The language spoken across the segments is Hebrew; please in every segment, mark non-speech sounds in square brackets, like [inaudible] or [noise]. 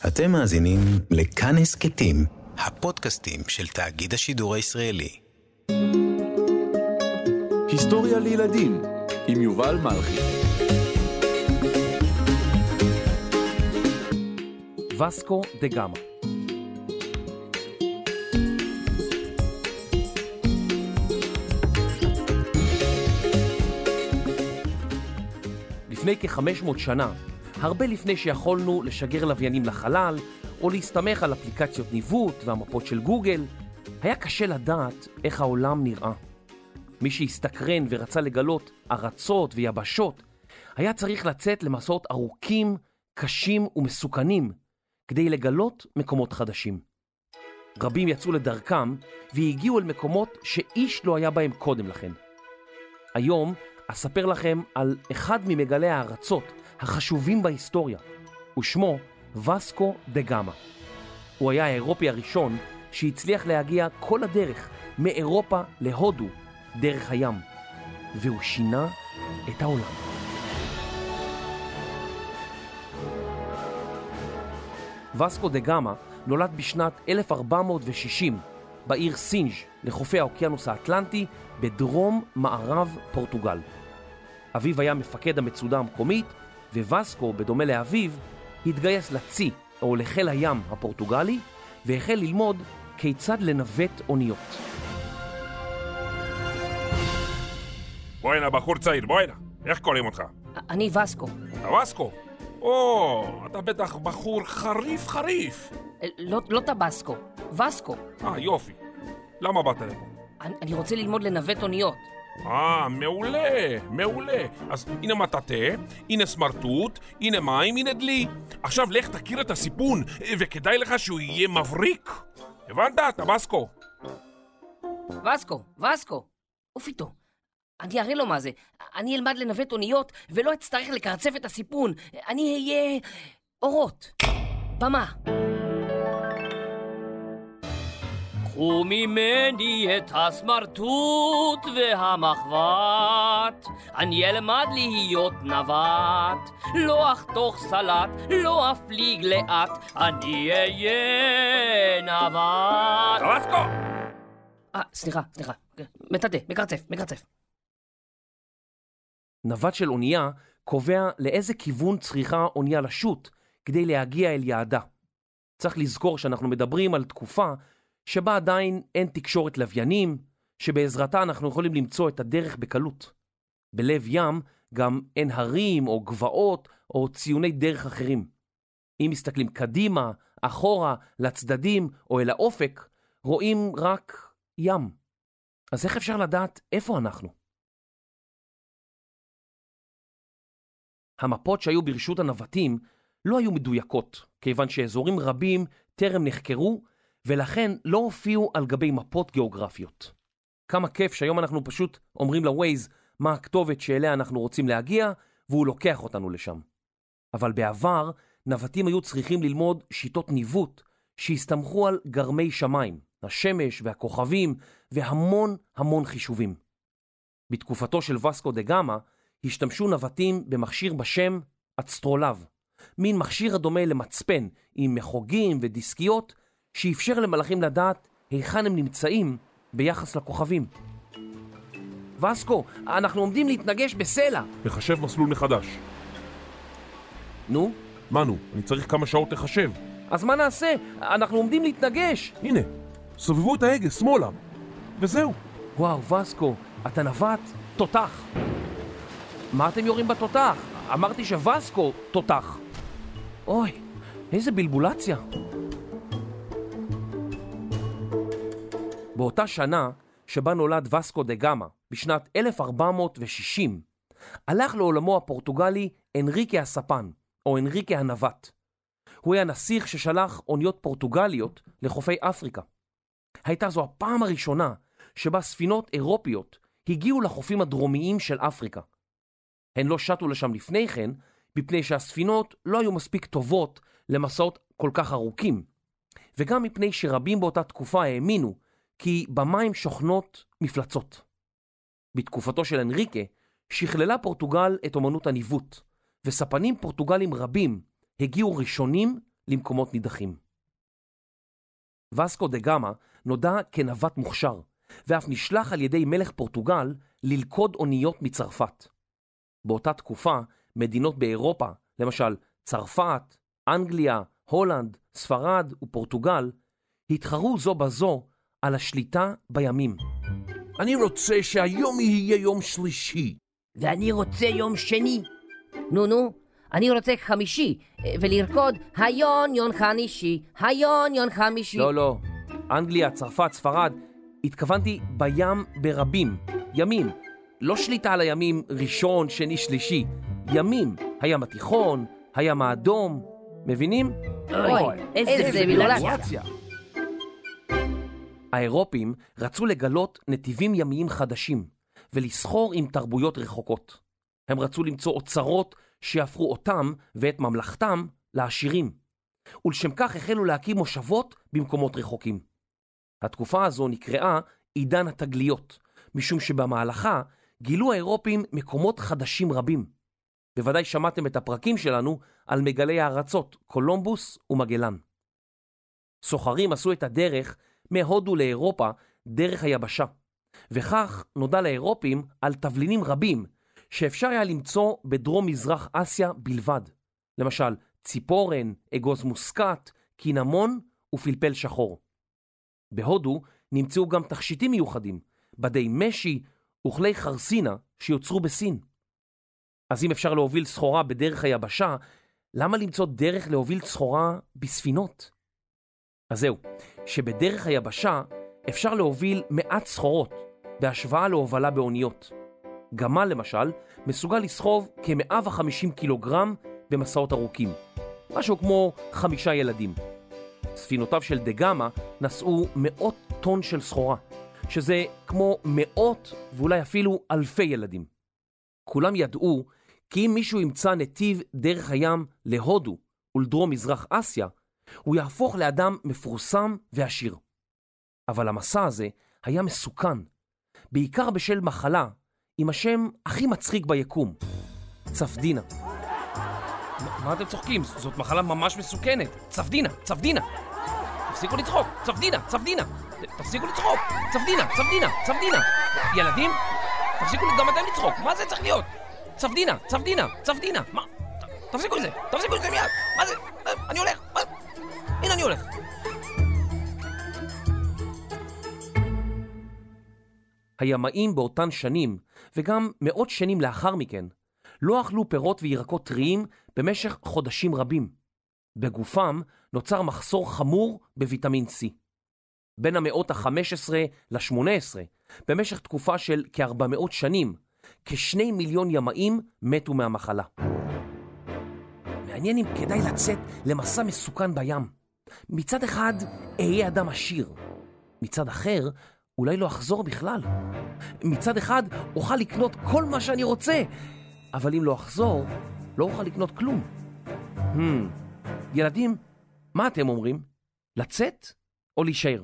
אתם מאזינים לכאן הסכתים, הפודקאסטים של תאגיד השידור הישראלי. היסטוריה לילדים עם יובל מלכי. וסקו דה גאמה לפני כ-500 שנה, הרבה לפני שיכולנו לשגר לוויינים לחלל, או להסתמך על אפליקציות ניווט והמפות של גוגל, היה קשה לדעת איך העולם נראה. מי שהסתקרן ורצה לגלות ארצות ויבשות, היה צריך לצאת למסעות ארוכים, קשים ומסוכנים, כדי לגלות מקומות חדשים. רבים יצאו לדרכם והגיעו אל מקומות שאיש לא היה בהם קודם לכן. היום אספר לכם על אחד ממגלי הארצות החשובים בהיסטוריה, ושמו וסקו דה גאמה. הוא היה האירופי הראשון שהצליח להגיע כל הדרך מאירופה להודו דרך הים, והוא שינה את העולם. וסקו דה גאמה נולד בשנת 1460 בעיר סינש לחופי האוקיינוס האטלנטי בדרום מערב פורטוגל. אביו היה מפקד המצודה המקומית, ווסקו, בדומה לאביו, התגייס לצי, או לחיל הים הפורטוגלי, והחל ללמוד כיצד לנווט אוניות. בוא הנה, בחור צעיר, בוא הנה. איך קוראים אותך? אני וסקו. אתה וסקו? או, אתה בטח בחור חריף חריף. אה, לא, לא טבסקו, וסקו. אה, יופי. למה באת לפה? אני, אני רוצה ללמוד לנווט אוניות. אה, מעולה, מעולה. אז הנה מטאטא, הנה סמרטוט, הנה מים, הנה דלי. עכשיו לך תכיר את הסיפון, וכדאי לך שהוא יהיה מבריק. הבנת, טבסקו? וסקו, וסקו. עוף איתו. אני אראה לו מה זה. אני אלמד לנווט אוניות ולא אצטרך לקרצף את הסיפון. אני אהיה... אורות. במה. קחו ממני את הסמרטוט והמחבת, אני אלמד להיות נווט, לא אחתוך סלט, לא אפליג לאט, אני אהיה נווט. טבסקו! אה, סליחה, סליחה, מטאטא, מקרצף, מקרצף. נווט של אונייה קובע לאיזה כיוון צריכה אונייה לשוט כדי להגיע אל יעדה. צריך לזכור שאנחנו מדברים על תקופה שבה עדיין אין תקשורת לוויינים, שבעזרתה אנחנו יכולים למצוא את הדרך בקלות. בלב ים גם אין הרים או גבעות או ציוני דרך אחרים. אם מסתכלים קדימה, אחורה, לצדדים או אל האופק, רואים רק ים. אז איך אפשר לדעת איפה אנחנו? המפות שהיו ברשות הנווטים לא היו מדויקות, כיוון שאזורים רבים טרם נחקרו ולכן לא הופיעו על גבי מפות גיאוגרפיות. כמה כיף שהיום אנחנו פשוט אומרים לווייז מה הכתובת שאליה אנחנו רוצים להגיע, והוא לוקח אותנו לשם. אבל בעבר, נווטים היו צריכים ללמוד שיטות ניווט שהסתמכו על גרמי שמיים, השמש והכוכבים, והמון המון חישובים. בתקופתו של וסקו דה גאמה, השתמשו נווטים במכשיר בשם אצטרולב, מין מכשיר הדומה למצפן עם מחוגים ודיסקיות שאפשר למלאכים לדעת היכן הם נמצאים ביחס לכוכבים. וסקו, אנחנו עומדים להתנגש בסלע. לחשב מסלול מחדש. נו, מה נו? אני צריך כמה שעות לחשב. אז מה נעשה? אנחנו עומדים להתנגש. הנה, סובבו את ההגה שמאלה. וזהו. וואו, וסקו, אתה נווט תותח. מה אתם יורים בתותח? אמרתי שווסקו תותח. אוי, איזה בלבולציה. באותה שנה שבה נולד וסקו דה גאמה, בשנת 1460, הלך לעולמו הפורטוגלי אנריקה הספן, או אנריקה הנווט. הוא היה נסיך ששלח אוניות פורטוגליות לחופי אפריקה. הייתה זו הפעם הראשונה שבה ספינות אירופיות הגיעו לחופים הדרומיים של אפריקה. הן לא שטו לשם לפני כן, מפני שהספינות לא היו מספיק טובות למסעות כל כך ארוכים, וגם מפני שרבים באותה תקופה האמינו כי במים שוכנות מפלצות. בתקופתו של אנריקה שכללה פורטוגל את אומנות הניווט, וספנים פורטוגלים רבים הגיעו ראשונים למקומות נידחים. וסקו דה גמא נודע כנווט מוכשר, ואף נשלח על ידי מלך פורטוגל ללכוד אוניות מצרפת. באותה תקופה, מדינות באירופה, למשל צרפת, אנגליה, הולנד, ספרד ופורטוגל, התחרו זו בזו על השליטה בימים. אני רוצה שהיום יהיה יום שלישי. ואני רוצה יום שני. נו, נו, אני רוצה חמישי, ולרקוד היון יון חמישי, היון יון חמישי. לא, לא. אנגליה, צרפת, ספרד, התכוונתי בים ברבים. ימים. לא שליטה על הימים ראשון, שני, שלישי. ימים. הים התיכון, הים האדום. מבינים? אוי, איזה סיביליזציה. האירופים רצו לגלות נתיבים ימיים חדשים ולסחור עם תרבויות רחוקות. הם רצו למצוא אוצרות שיהפכו אותם ואת ממלכתם לעשירים. ולשם כך החלו להקים מושבות במקומות רחוקים. התקופה הזו נקראה עידן התגליות, משום שבמהלכה גילו האירופים מקומות חדשים רבים. בוודאי שמעתם את הפרקים שלנו על מגלי הארצות, קולומבוס ומגלן. סוחרים עשו את הדרך מהודו לאירופה דרך היבשה, וכך נודע לאירופים על תבלינים רבים שאפשר היה למצוא בדרום מזרח אסיה בלבד. למשל, ציפורן, אגוז מוסקת, קינמון ופלפל שחור. בהודו נמצאו גם תכשיטים מיוחדים, בדי משי וכלי חרסינה שיוצרו בסין. אז אם אפשר להוביל סחורה בדרך היבשה, למה למצוא דרך להוביל סחורה בספינות? אז זהו, שבדרך היבשה אפשר להוביל מעט סחורות בהשוואה להובלה באוניות. גמל למשל מסוגל לסחוב כ-150 קילוגרם במסעות ארוכים, משהו כמו חמישה ילדים. ספינותיו של דגמה נשאו מאות טון של סחורה, שזה כמו מאות ואולי אפילו אלפי ילדים. כולם ידעו כי אם מישהו ימצא נתיב דרך הים להודו ולדרום מזרח אסיה, הוא יהפוך לאדם מפורסם ועשיר. אבל המסע הזה היה מסוכן, בעיקר בשל מחלה עם השם הכי מצחיק ביקום, צפדינה. מה אתם צוחקים? זאת מחלה ממש מסוכנת. צפדינה, צפדינה. תפסיקו לצחוק, צפדינה, צפדינה. תפסיקו לצחוק, צפדינה, צפדינה, צפדינה. ילדים, תפסיקו גם אתם לצחוק, מה זה צריך להיות? צפדינה, צפדינה, צפדינה. מה? תפסיקו עם זה, תפסיקו עם זה מיד. מה זה? אני הולך. הולך. הימאים באותן שנים, וגם מאות שנים לאחר מכן, לא אכלו פירות וירקות טריים במשך חודשים רבים. בגופם נוצר מחסור חמור בוויטמין C. בין המאות ה-15 ל-18, במשך תקופה של כ-400 שנים, כשני מיליון ימאים מתו מהמחלה. מעניין אם כדאי לצאת למסע מסוכן בים. מצד אחד, אהיה אדם עשיר. מצד אחר, אולי לא אחזור בכלל. מצד אחד, אוכל לקנות כל מה שאני רוצה, אבל אם לא אחזור, לא אוכל לקנות כלום. Hmm, ילדים, מה אתם אומרים? לצאת או להישאר?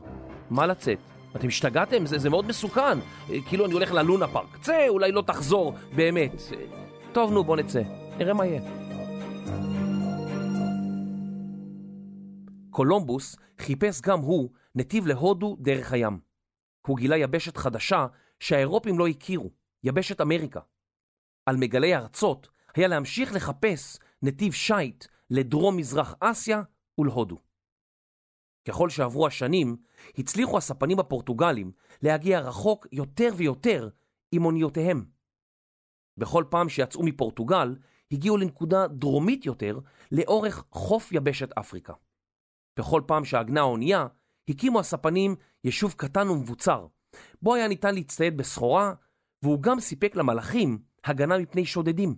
מה לצאת? אתם השתגעתם? זה, זה מאוד מסוכן. כאילו אני הולך ללונה פארק. צא, אולי לא תחזור, באמת. טוב, נו, בוא נצא. נראה מה יהיה. קולומבוס חיפש גם הוא נתיב להודו דרך הים. הוא גילה יבשת חדשה שהאירופים לא הכירו, יבשת אמריקה. על מגלי ארצות היה להמשיך לחפש נתיב שיט לדרום מזרח אסיה ולהודו. ככל שעברו השנים, הצליחו הספנים הפורטוגלים להגיע רחוק יותר ויותר עם אוניותיהם. בכל פעם שיצאו מפורטוגל, הגיעו לנקודה דרומית יותר לאורך חוף יבשת אפריקה. בכל פעם שעגנה האונייה, הקימו הספנים יישוב קטן ומבוצר, בו היה ניתן להצטייד בסחורה, והוא גם סיפק למלאכים הגנה מפני שודדים.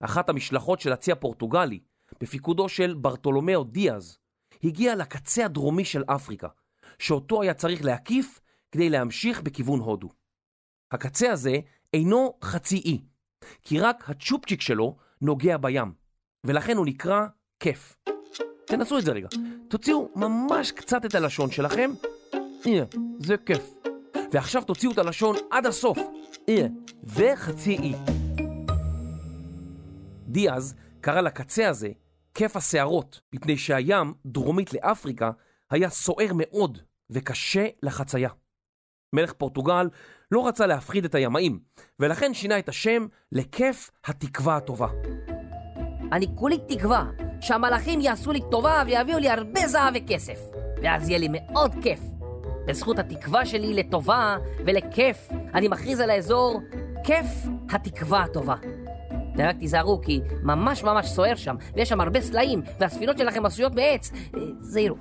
אחת המשלחות של הצי הפורטוגלי, בפיקודו של ברטולומיאו דיאז, הגיעה לקצה הדרומי של אפריקה, שאותו היה צריך להקיף כדי להמשיך בכיוון הודו. הקצה הזה אינו חצי אי, כי רק הצ'ופצ'יק שלו נוגע בים, ולכן הוא נקרא כיף. תנסו את זה רגע. תוציאו ממש קצת את הלשון שלכם. הנה, זה כיף. ועכשיו תוציאו את הלשון עד הסוף. הנה, זה חצי אי. דיאז קרא לקצה הזה כיף הסערות, מפני שהים, דרומית לאפריקה, היה סוער מאוד וקשה לחצייה. מלך פורטוגל לא רצה להפחיד את הימאים, ולכן שינה את השם לכיף התקווה הטובה. אני כולי תקווה שהמלאכים יעשו לי טובה ויביאו לי הרבה זהב וכסף, ואז יהיה לי מאוד כיף. בזכות התקווה שלי לטובה ולכיף, אני מכריז על האזור כיף התקווה הטובה. ורק תיזהרו כי ממש ממש סוער שם, ויש שם הרבה סלעים, והספינות שלכם עשויות מעץ. אה, זהירו.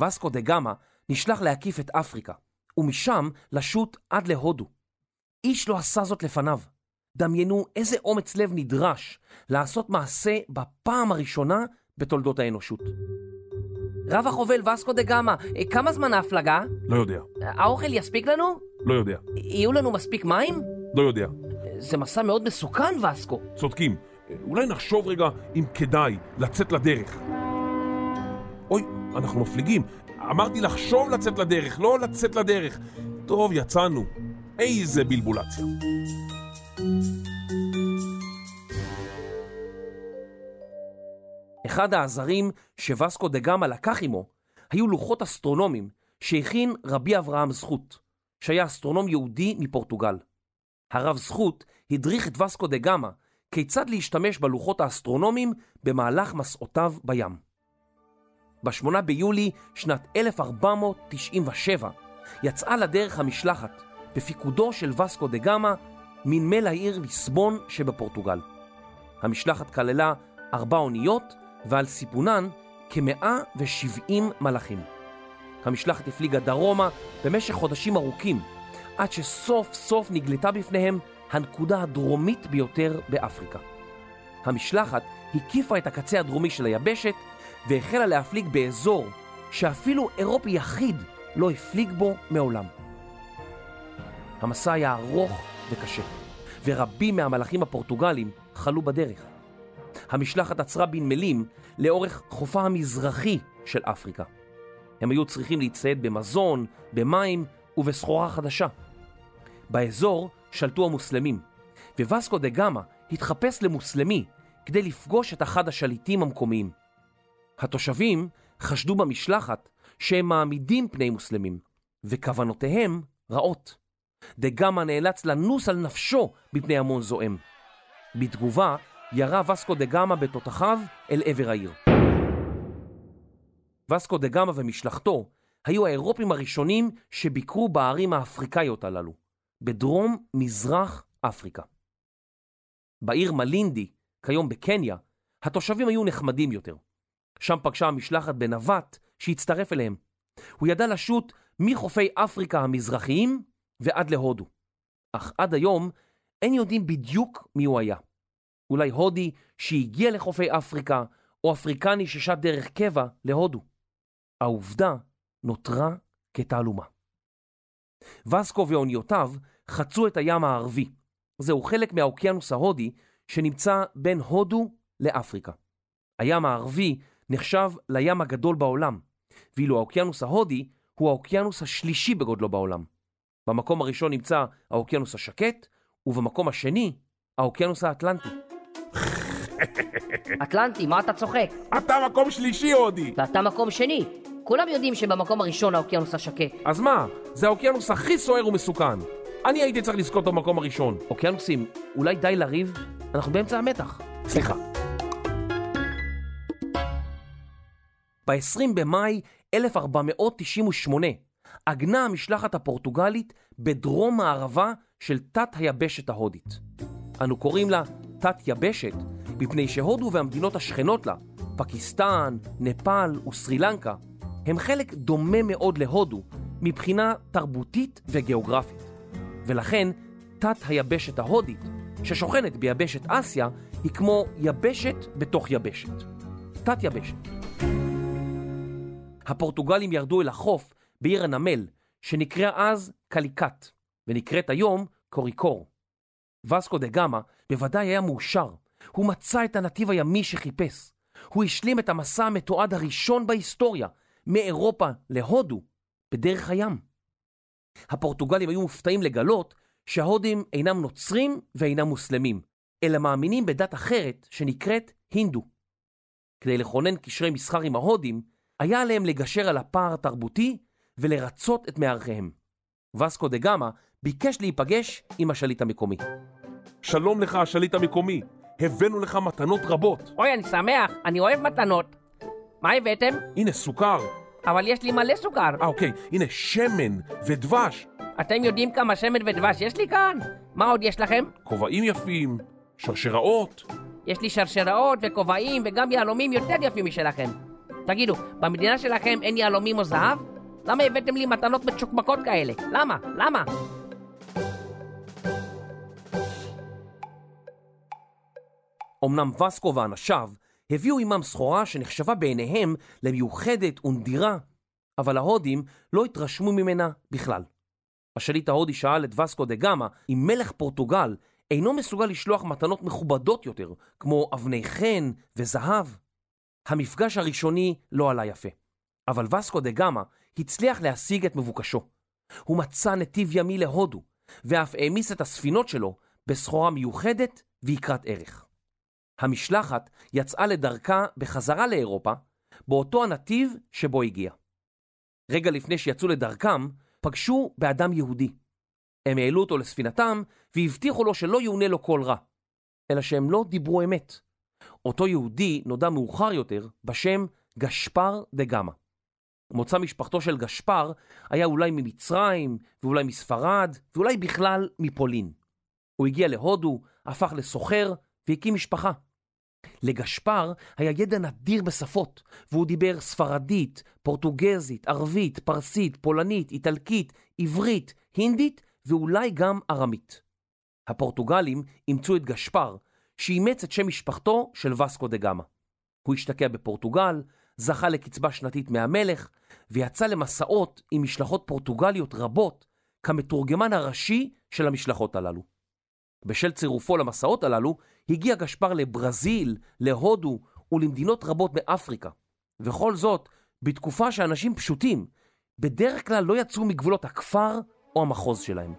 וסקו דה גמא נשלח להקיף את אפריקה, ומשם לשוט עד להודו. איש לא עשה זאת לפניו. דמיינו איזה אומץ לב נדרש לעשות מעשה בפעם הראשונה בתולדות האנושות. רב החובל וסקו דה גמא, אה, כמה זמן ההפלגה? לא יודע, האוכל יספיק לנו? לא יודע, יהיו לנו מספיק מים? לא יודע. זה מסע מאוד מסוכן, וסקו. צודקים. אולי נחשוב רגע אם כדאי לצאת לדרך. אוי, אנחנו מפליגים. אמרתי לחשוב לצאת לדרך, לא לצאת לדרך. טוב, יצאנו. איזה בלבולציה. אחד העזרים שווסקו דה גמא לקח עמו היו לוחות אסטרונומיים שהכין רבי אברהם זכות, שהיה אסטרונום יהודי מפורטוגל. הרב זכות הדריך את וסקו דה גמא כיצד להשתמש בלוחות האסטרונומיים במהלך מסעותיו בים. ב-8 ביולי שנת 1497 יצאה לדרך המשלחת בפיקודו של וסקו דה גמא מנמל העיר ליסבון שבפורטוגל. המשלחת כללה ארבע אוניות ועל סיפונן כ-170 מלאכים. המשלחת הפליגה דרומה במשך חודשים ארוכים, עד שסוף סוף נגלתה בפניהם הנקודה הדרומית ביותר באפריקה. המשלחת הקיפה את הקצה הדרומי של היבשת והחלה להפליג באזור שאפילו אירופי יחיד לא הפליג בו מעולם. המסע היה ארוך וקשה, ורבים מהמלאכים הפורטוגלים חלו בדרך. המשלחת עצרה בנמלים לאורך חופה המזרחי של אפריקה. הם היו צריכים להצטייד במזון, במים ובסחורה חדשה. באזור שלטו המוסלמים, ווסקו דה גמא התחפש למוסלמי כדי לפגוש את אחד השליטים המקומיים. התושבים חשדו במשלחת שהם מעמידים פני מוסלמים, וכוונותיהם רעות. דה גמא נאלץ לנוס על נפשו מפני המון זועם. בתגובה ירה וסקו דה גמא בתותחיו אל עבר העיר. וסקו דה גמא ומשלחתו היו האירופים הראשונים שביקרו בערים האפריקאיות הללו, בדרום מזרח אפריקה. בעיר מלינדי, כיום בקניה, התושבים היו נחמדים יותר. שם פגשה המשלחת בנווט שהצטרף אליהם. הוא ידע לשוט מחופי אפריקה המזרחיים ועד להודו. אך עד היום אין יודעים בדיוק מי הוא היה. אולי הודי שהגיע לחופי אפריקה, או אפריקני ששט דרך קבע להודו. העובדה נותרה כתעלומה. וסקו ואוניותיו חצו את הים הערבי. זהו חלק מהאוקיינוס ההודי שנמצא בין הודו לאפריקה. הים הערבי נחשב לים הגדול בעולם, ואילו האוקיינוס ההודי הוא האוקיינוס השלישי בגודלו בעולם. במקום הראשון נמצא האוקיינוס השקט, ובמקום השני, האוקיינוס האטלנטי. [laughs] אטלנטי, מה אתה צוחק? אתה מקום שלישי, הודי! ואתה מקום שני. כולם יודעים שבמקום הראשון האוקיינוס השקט. אז מה? זה האוקיינוס הכי סוער ומסוכן. אני הייתי צריך לזכות במקום הראשון. אוקיינוסים, אולי די לריב? אנחנו באמצע המתח. סליחה. ב-20 במאי 1498 עגנה המשלחת הפורטוגלית בדרום הערבה של תת היבשת ההודית. אנו קוראים לה תת יבשת מפני שהודו והמדינות השכנות לה, פקיסטן, נפאל וסרי לנקה, הם חלק דומה מאוד להודו מבחינה תרבותית וגיאוגרפית. ולכן תת היבשת ההודית, ששוכנת ביבשת אסיה, היא כמו יבשת בתוך יבשת. תת יבשת. הפורטוגלים ירדו אל החוף בעיר הנמל, שנקרא אז קליקט, ונקראת היום קוריקור. וסקו דה גמא בוודאי היה מאושר. הוא מצא את הנתיב הימי שחיפש. הוא השלים את המסע המתועד הראשון בהיסטוריה, מאירופה להודו, בדרך הים. הפורטוגלים היו מופתעים לגלות שההודים אינם נוצרים ואינם מוסלמים, אלא מאמינים בדת אחרת שנקראת הינדו. כדי לכונן קשרי מסחר עם ההודים, היה עליהם לגשר על הפער התרבותי ולרצות את מארחיהם. וסקו דה גמא ביקש להיפגש עם השליט המקומי. שלום לך, השליט המקומי. הבאנו לך מתנות רבות. אוי, אני שמח, אני אוהב מתנות. מה הבאתם? הנה סוכר. אבל יש לי מלא סוכר. אה, אוקיי. הנה שמן ודבש. אתם יודעים כמה שמן ודבש יש לי כאן? מה עוד יש לכם? כובעים יפים, שרשראות. יש לי שרשראות וכובעים וגם יהלומים יותר יפים משלכם. תגידו, במדינה שלכם אין יהלומים או זהב? למה הבאתם לי מתנות מצ'וקמקות כאלה? למה? למה? אמנם וסקו ואנשיו הביאו עמם סחורה שנחשבה בעיניהם למיוחדת ונדירה, אבל ההודים לא התרשמו ממנה בכלל. השליט ההודי שאל את וסקו דה גמא אם מלך פורטוגל אינו מסוגל לשלוח מתנות מכובדות יותר, כמו אבני חן וזהב. המפגש הראשוני לא עלה יפה, אבל וסקו דה גמא הצליח להשיג את מבוקשו. הוא מצא נתיב ימי להודו, ואף העמיס את הספינות שלו בסחורה מיוחדת ויקרת ערך. המשלחת יצאה לדרכה בחזרה לאירופה, באותו הנתיב שבו הגיע. רגע לפני שיצאו לדרכם, פגשו באדם יהודי. הם העלו אותו לספינתם והבטיחו לו שלא יאונה לו כל רע, אלא שהם לא דיברו אמת. אותו יהודי נודע מאוחר יותר בשם גשפר דה גמא. מוצא משפחתו של גשפר היה אולי ממצרים, ואולי מספרד, ואולי בכלל מפולין. הוא הגיע להודו, הפך לסוחר והקים משפחה. לגשפר היה ידע נדיר בשפות, והוא דיבר ספרדית, פורטוגזית, ערבית, פרסית, פולנית, איטלקית, עברית, הינדית ואולי גם ארמית. הפורטוגלים אימצו את גשפר, שאימץ את שם משפחתו של וסקו דה גמא. הוא השתקע בפורטוגל, זכה לקצבה שנתית מהמלך, ויצא למסעות עם משלחות פורטוגליות רבות כמתורגמן הראשי של המשלחות הללו. בשל צירופו למסעות הללו, הגיע גשפר לברזיל, להודו ולמדינות רבות מאפריקה. וכל זאת בתקופה שאנשים פשוטים בדרך כלל לא יצאו מגבולות הכפר או המחוז שלהם.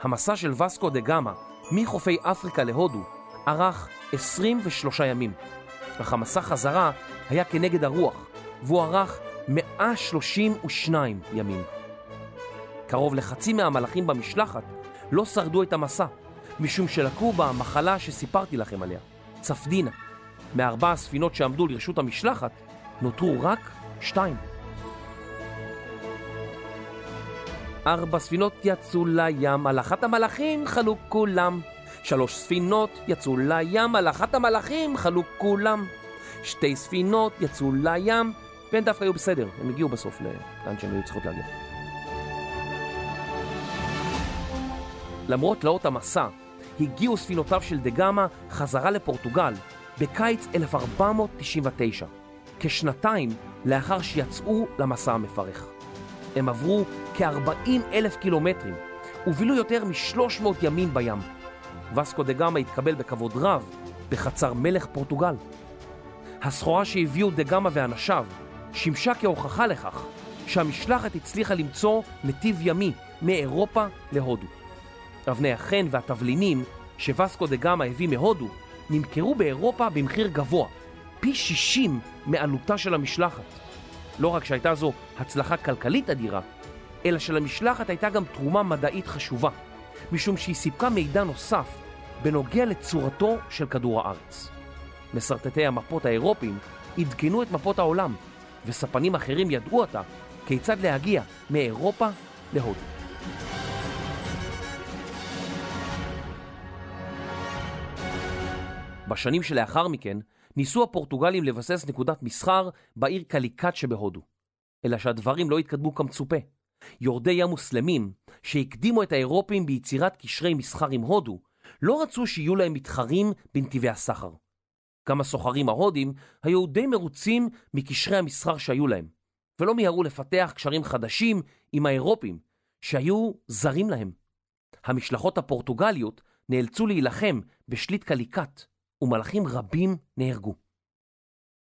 המסע של וסקו דה גמא מחופי אפריקה להודו ארך 23 ימים, אך המסע חזרה היה כנגד הרוח, והוא ארך 132 ימים. קרוב לחצי מהמלאכים במשלחת לא שרדו את המסע, משום שלקו בה המחלה שסיפרתי לכם עליה, צפדינה. מארבע הספינות שעמדו לרשות המשלחת, נותרו רק שתיים. ארבע ספינות יצאו לים, על אחת המלאכים חלו כולם. שלוש ספינות יצאו לים, על אחת המלאכים חלו כולם. שתי ספינות יצאו לים, והן דווקא היו בסדר, הם הגיעו בסוף לאן שהן היו צריכות להגיע. למרות תלאות המסע, הגיעו ספינותיו של דגמה חזרה לפורטוגל בקיץ 1499, כשנתיים לאחר שיצאו למסע המפרך. הם עברו כ-40 אלף קילומטרים ובילו יותר מ-300 ימים בים. וסקו דה גמא התקבל בכבוד רב בחצר מלך פורטוגל. הסחורה שהביאו דה גמא ואנשיו שימשה כהוכחה לכך שהמשלחת הצליחה למצוא נתיב ימי מאירופה להודו. אבני החן והתבלינים שווסקו דה גמא הביא מהודו נמכרו באירופה במחיר גבוה, פי 60 מעלותה של המשלחת. לא רק שהייתה זו הצלחה כלכלית אדירה, אלא שלמשלחת הייתה גם תרומה מדעית חשובה, משום שהיא סיפקה מידע נוסף בנוגע לצורתו של כדור הארץ. מסרטטי המפות האירופיים עדכנו את מפות העולם, וספנים אחרים ידעו עתה כיצד להגיע מאירופה להודו. בשנים שלאחר מכן ניסו הפורטוגלים לבסס נקודת מסחר בעיר קליקט שבהודו. אלא שהדברים לא התקדמו כמצופה. יורדי ים מוסלמים, שהקדימו את האירופים ביצירת קשרי מסחר עם הודו, לא רצו שיהיו להם מתחרים בנתיבי הסחר. גם הסוחרים ההודים היו די מרוצים מקשרי המסחר שהיו להם, ולא מיהרו לפתח קשרים חדשים עם האירופים, שהיו זרים להם. המשלחות הפורטוגליות נאלצו להילחם בשליט קליקט, ומלאכים רבים נהרגו.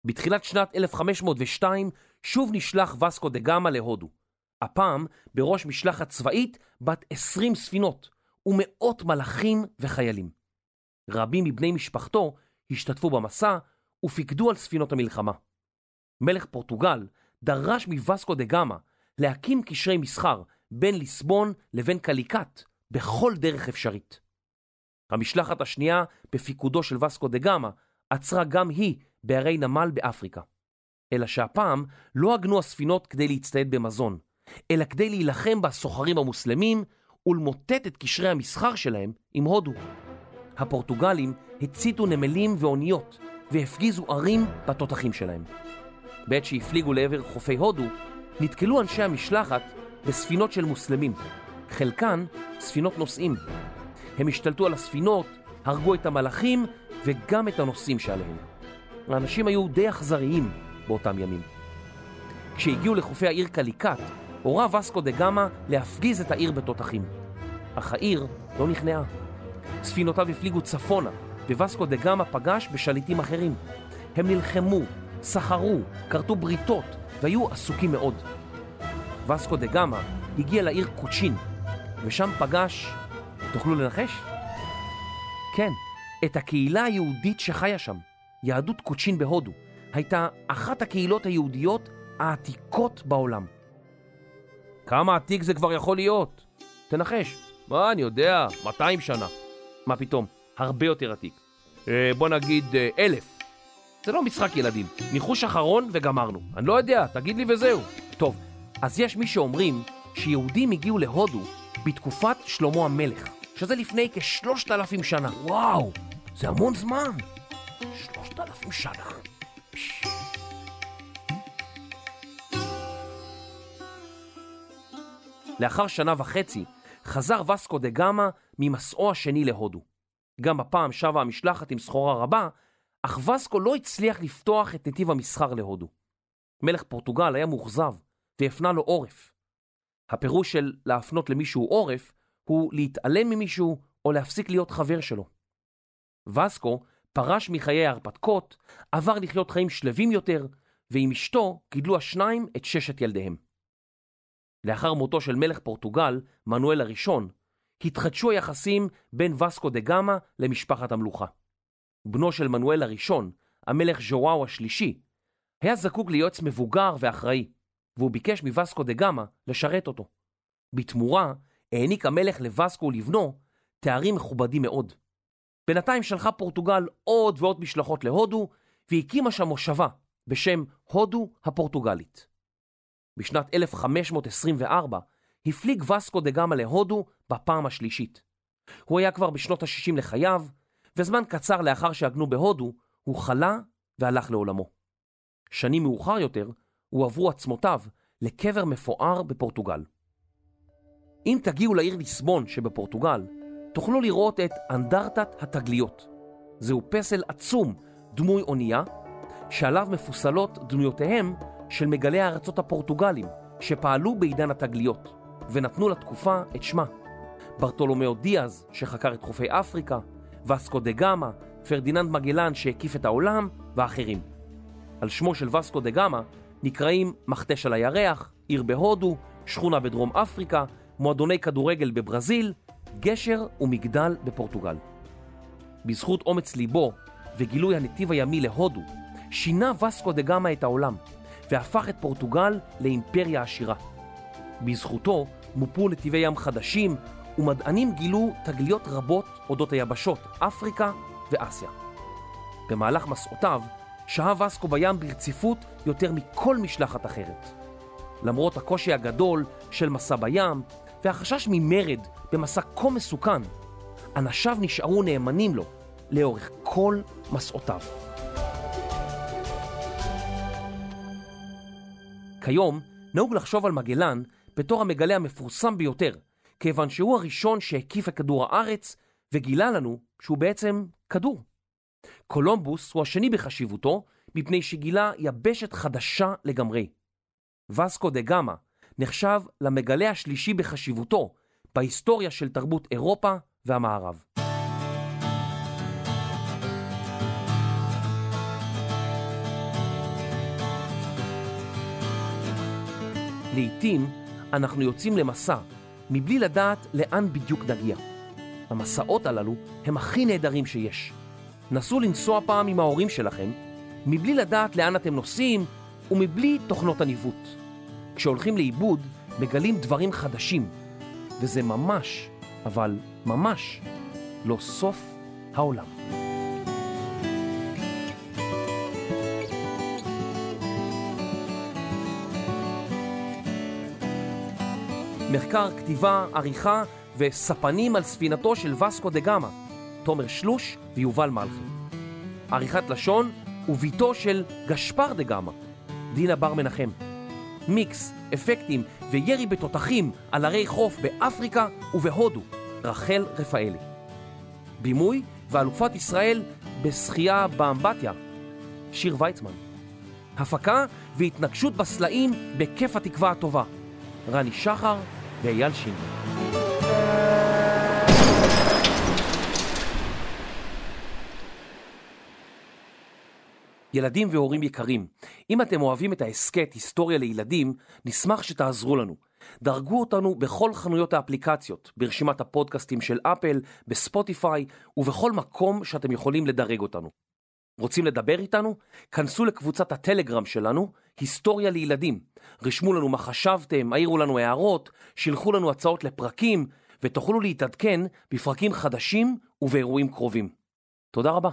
בתחילת שנת 1502 שוב נשלח וסקו דה גמא להודו, הפעם בראש משלחת צבאית בת 20 ספינות ומאות מלאכים וחיילים. רבים מבני משפחתו השתתפו במסע ופיקדו על ספינות המלחמה. מלך פורטוגל דרש מווסקו דה גמא להקים קשרי מסחר בין ליסבון לבין קליקט בכל דרך אפשרית. המשלחת השנייה בפיקודו של וסקו דה גמא עצרה גם היא בערי נמל באפריקה. אלא שהפעם לא עגנו הספינות כדי להצטייד במזון, אלא כדי להילחם בסוחרים המוסלמים ולמוטט את קשרי המסחר שלהם עם הודו. הפורטוגלים הציתו נמלים ואוניות והפגיזו ערים בתותחים שלהם. בעת שהפליגו לעבר חופי הודו, נתקלו אנשי המשלחת בספינות של מוסלמים, חלקן ספינות נוסעים. הם השתלטו על הספינות, הרגו את המלאכים וגם את הנוסעים שעליהם. האנשים היו די אכזריים באותם ימים. כשהגיעו לחופי העיר קליקט, הורה וסקו דה גמא להפגיז את העיר בתותחים. אך העיר לא נכנעה. ספינותיו הפליגו צפונה, ווסקו דה גמא פגש בשליטים אחרים. הם נלחמו, סחרו, כרתו בריתות, והיו עסוקים מאוד. וסקו דה גמא הגיע לעיר קוצ'ין, ושם פגש, תוכלו לנחש? כן, את הקהילה היהודית שחיה שם. יהדות קוצ'ין בהודו הייתה אחת הקהילות היהודיות העתיקות בעולם. כמה עתיק זה כבר יכול להיות? תנחש. מה, אני יודע, 200 שנה. מה פתאום, הרבה יותר עתיק. אה, בוא נגיד אה, אלף. זה לא משחק ילדים. ניחוש אחרון וגמרנו. אני לא יודע, תגיד לי וזהו. טוב, אז יש מי שאומרים שיהודים הגיעו להודו בתקופת שלמה המלך, שזה לפני כשלושת אלפים שנה. וואו, זה המון זמן. שלושת אלפים שנה. פש... לאחר שנה וחצי חזר וסקו דה גמא ממסעו השני להודו. גם הפעם שבה המשלחת עם סחורה רבה, אך וסקו לא הצליח לפתוח את נתיב המסחר להודו. מלך פורטוגל היה מאוכזב והפנה לו עורף. הפירוש של להפנות למישהו עורף הוא להתעלם ממישהו או להפסיק להיות חבר שלו. וסקו פרש מחיי ההרפתקות, עבר לחיות חיים שלווים יותר, ועם אשתו גידלו השניים את ששת ילדיהם. לאחר מותו של מלך פורטוגל, מנואל הראשון, התחדשו היחסים בין וסקו דה גמא למשפחת המלוכה. בנו של מנואל הראשון, המלך ז'וואו השלישי, היה זקוק ליועץ מבוגר ואחראי, והוא ביקש מווסקו דה גמא לשרת אותו. בתמורה העניק המלך לווסקו ולבנו תארים מכובדים מאוד. בינתיים שלחה פורטוגל עוד ועוד משלחות להודו, והקימה שם מושבה בשם הודו הפורטוגלית. בשנת 1524 הפליג וסקו דה גמא להודו בפעם השלישית. הוא היה כבר בשנות ה-60 לחייו, וזמן קצר לאחר שעגנו בהודו, הוא חלה והלך לעולמו. שנים מאוחר יותר, הועברו עצמותיו לקבר מפואר בפורטוגל. אם תגיעו לעיר ליסבון שבפורטוגל, תוכלו לראות את אנדרטת התגליות. זהו פסל עצום דמוי אונייה, שעליו מפוסלות דמויותיהם של מגלי הארצות הפורטוגלים, שפעלו בעידן התגליות, ונתנו לתקופה את שמה. ברטולומיאו דיאז, שחקר את חופי אפריקה, וסקו דה גמא, פרדיננד מגלן שהקיף את העולם, ואחרים. על שמו של וסקו דה גמא נקראים מכתש על הירח, עיר בהודו, שכונה בדרום אפריקה, מועדוני כדורגל בברזיל, גשר ומגדל בפורטוגל. בזכות אומץ ליבו וגילוי הנתיב הימי להודו, שינה וסקו דה גמא את העולם, והפך את פורטוגל לאימפריה עשירה. בזכותו מופו נתיבי ים חדשים, ומדענים גילו תגליות רבות אודות היבשות אפריקה ואסיה. במהלך מסעותיו שהה וסקו בים ברציפות יותר מכל משלחת אחרת. למרות הקושי הגדול של מסע בים והחשש ממרד במסע כה מסוכן, אנשיו נשארו נאמנים לו לאורך כל מסעותיו. כיום נהוג לחשוב על מגלן בתור המגלה המפורסם ביותר, כיוון שהוא הראשון שהקיף את כדור הארץ וגילה לנו שהוא בעצם כדור. קולומבוס הוא השני בחשיבותו, מפני שגילה יבשת חדשה לגמרי. וסקו דה גמא נחשב למגלה השלישי בחשיבותו בהיסטוריה של תרבות אירופה והמערב. לעתים אנחנו יוצאים למסע, מבלי לדעת לאן בדיוק נגיע. המסעות הללו הם הכי נהדרים שיש. נסו לנסוע פעם עם ההורים שלכם, מבלי לדעת לאן אתם נוסעים ומבלי תוכנות הניווט. כשהולכים לאיבוד, מגלים דברים חדשים, וזה ממש, אבל ממש, לא סוף העולם. מחקר, כתיבה, עריכה וספנים על ספינתו של וסקו דה גמא, תומר שלוש ויובל מלכי. עריכת לשון וביתו של גשפר דה גמא, דינה בר מנחם. מיקס, אפקטים וירי בתותחים על ערי חוף באפריקה ובהודו, רחל רפאלי. בימוי ואלופת ישראל בשחייה באמבטיה, שיר ויצמן. הפקה והתנגשות בסלעים בכיף התקווה הטובה, רני שחר ואייל שינדר. ילדים והורים יקרים, אם אתם אוהבים את ההסכת היסטוריה לילדים, נשמח שתעזרו לנו. דרגו אותנו בכל חנויות האפליקציות, ברשימת הפודקאסטים של אפל, בספוטיפיי ובכל מקום שאתם יכולים לדרג אותנו. רוצים לדבר איתנו? כנסו לקבוצת הטלגרם שלנו, היסטוריה לילדים. רשמו לנו מה חשבתם, העירו לנו הערות, שילחו לנו הצעות לפרקים, ותוכלו להתעדכן בפרקים חדשים ובאירועים קרובים. תודה רבה.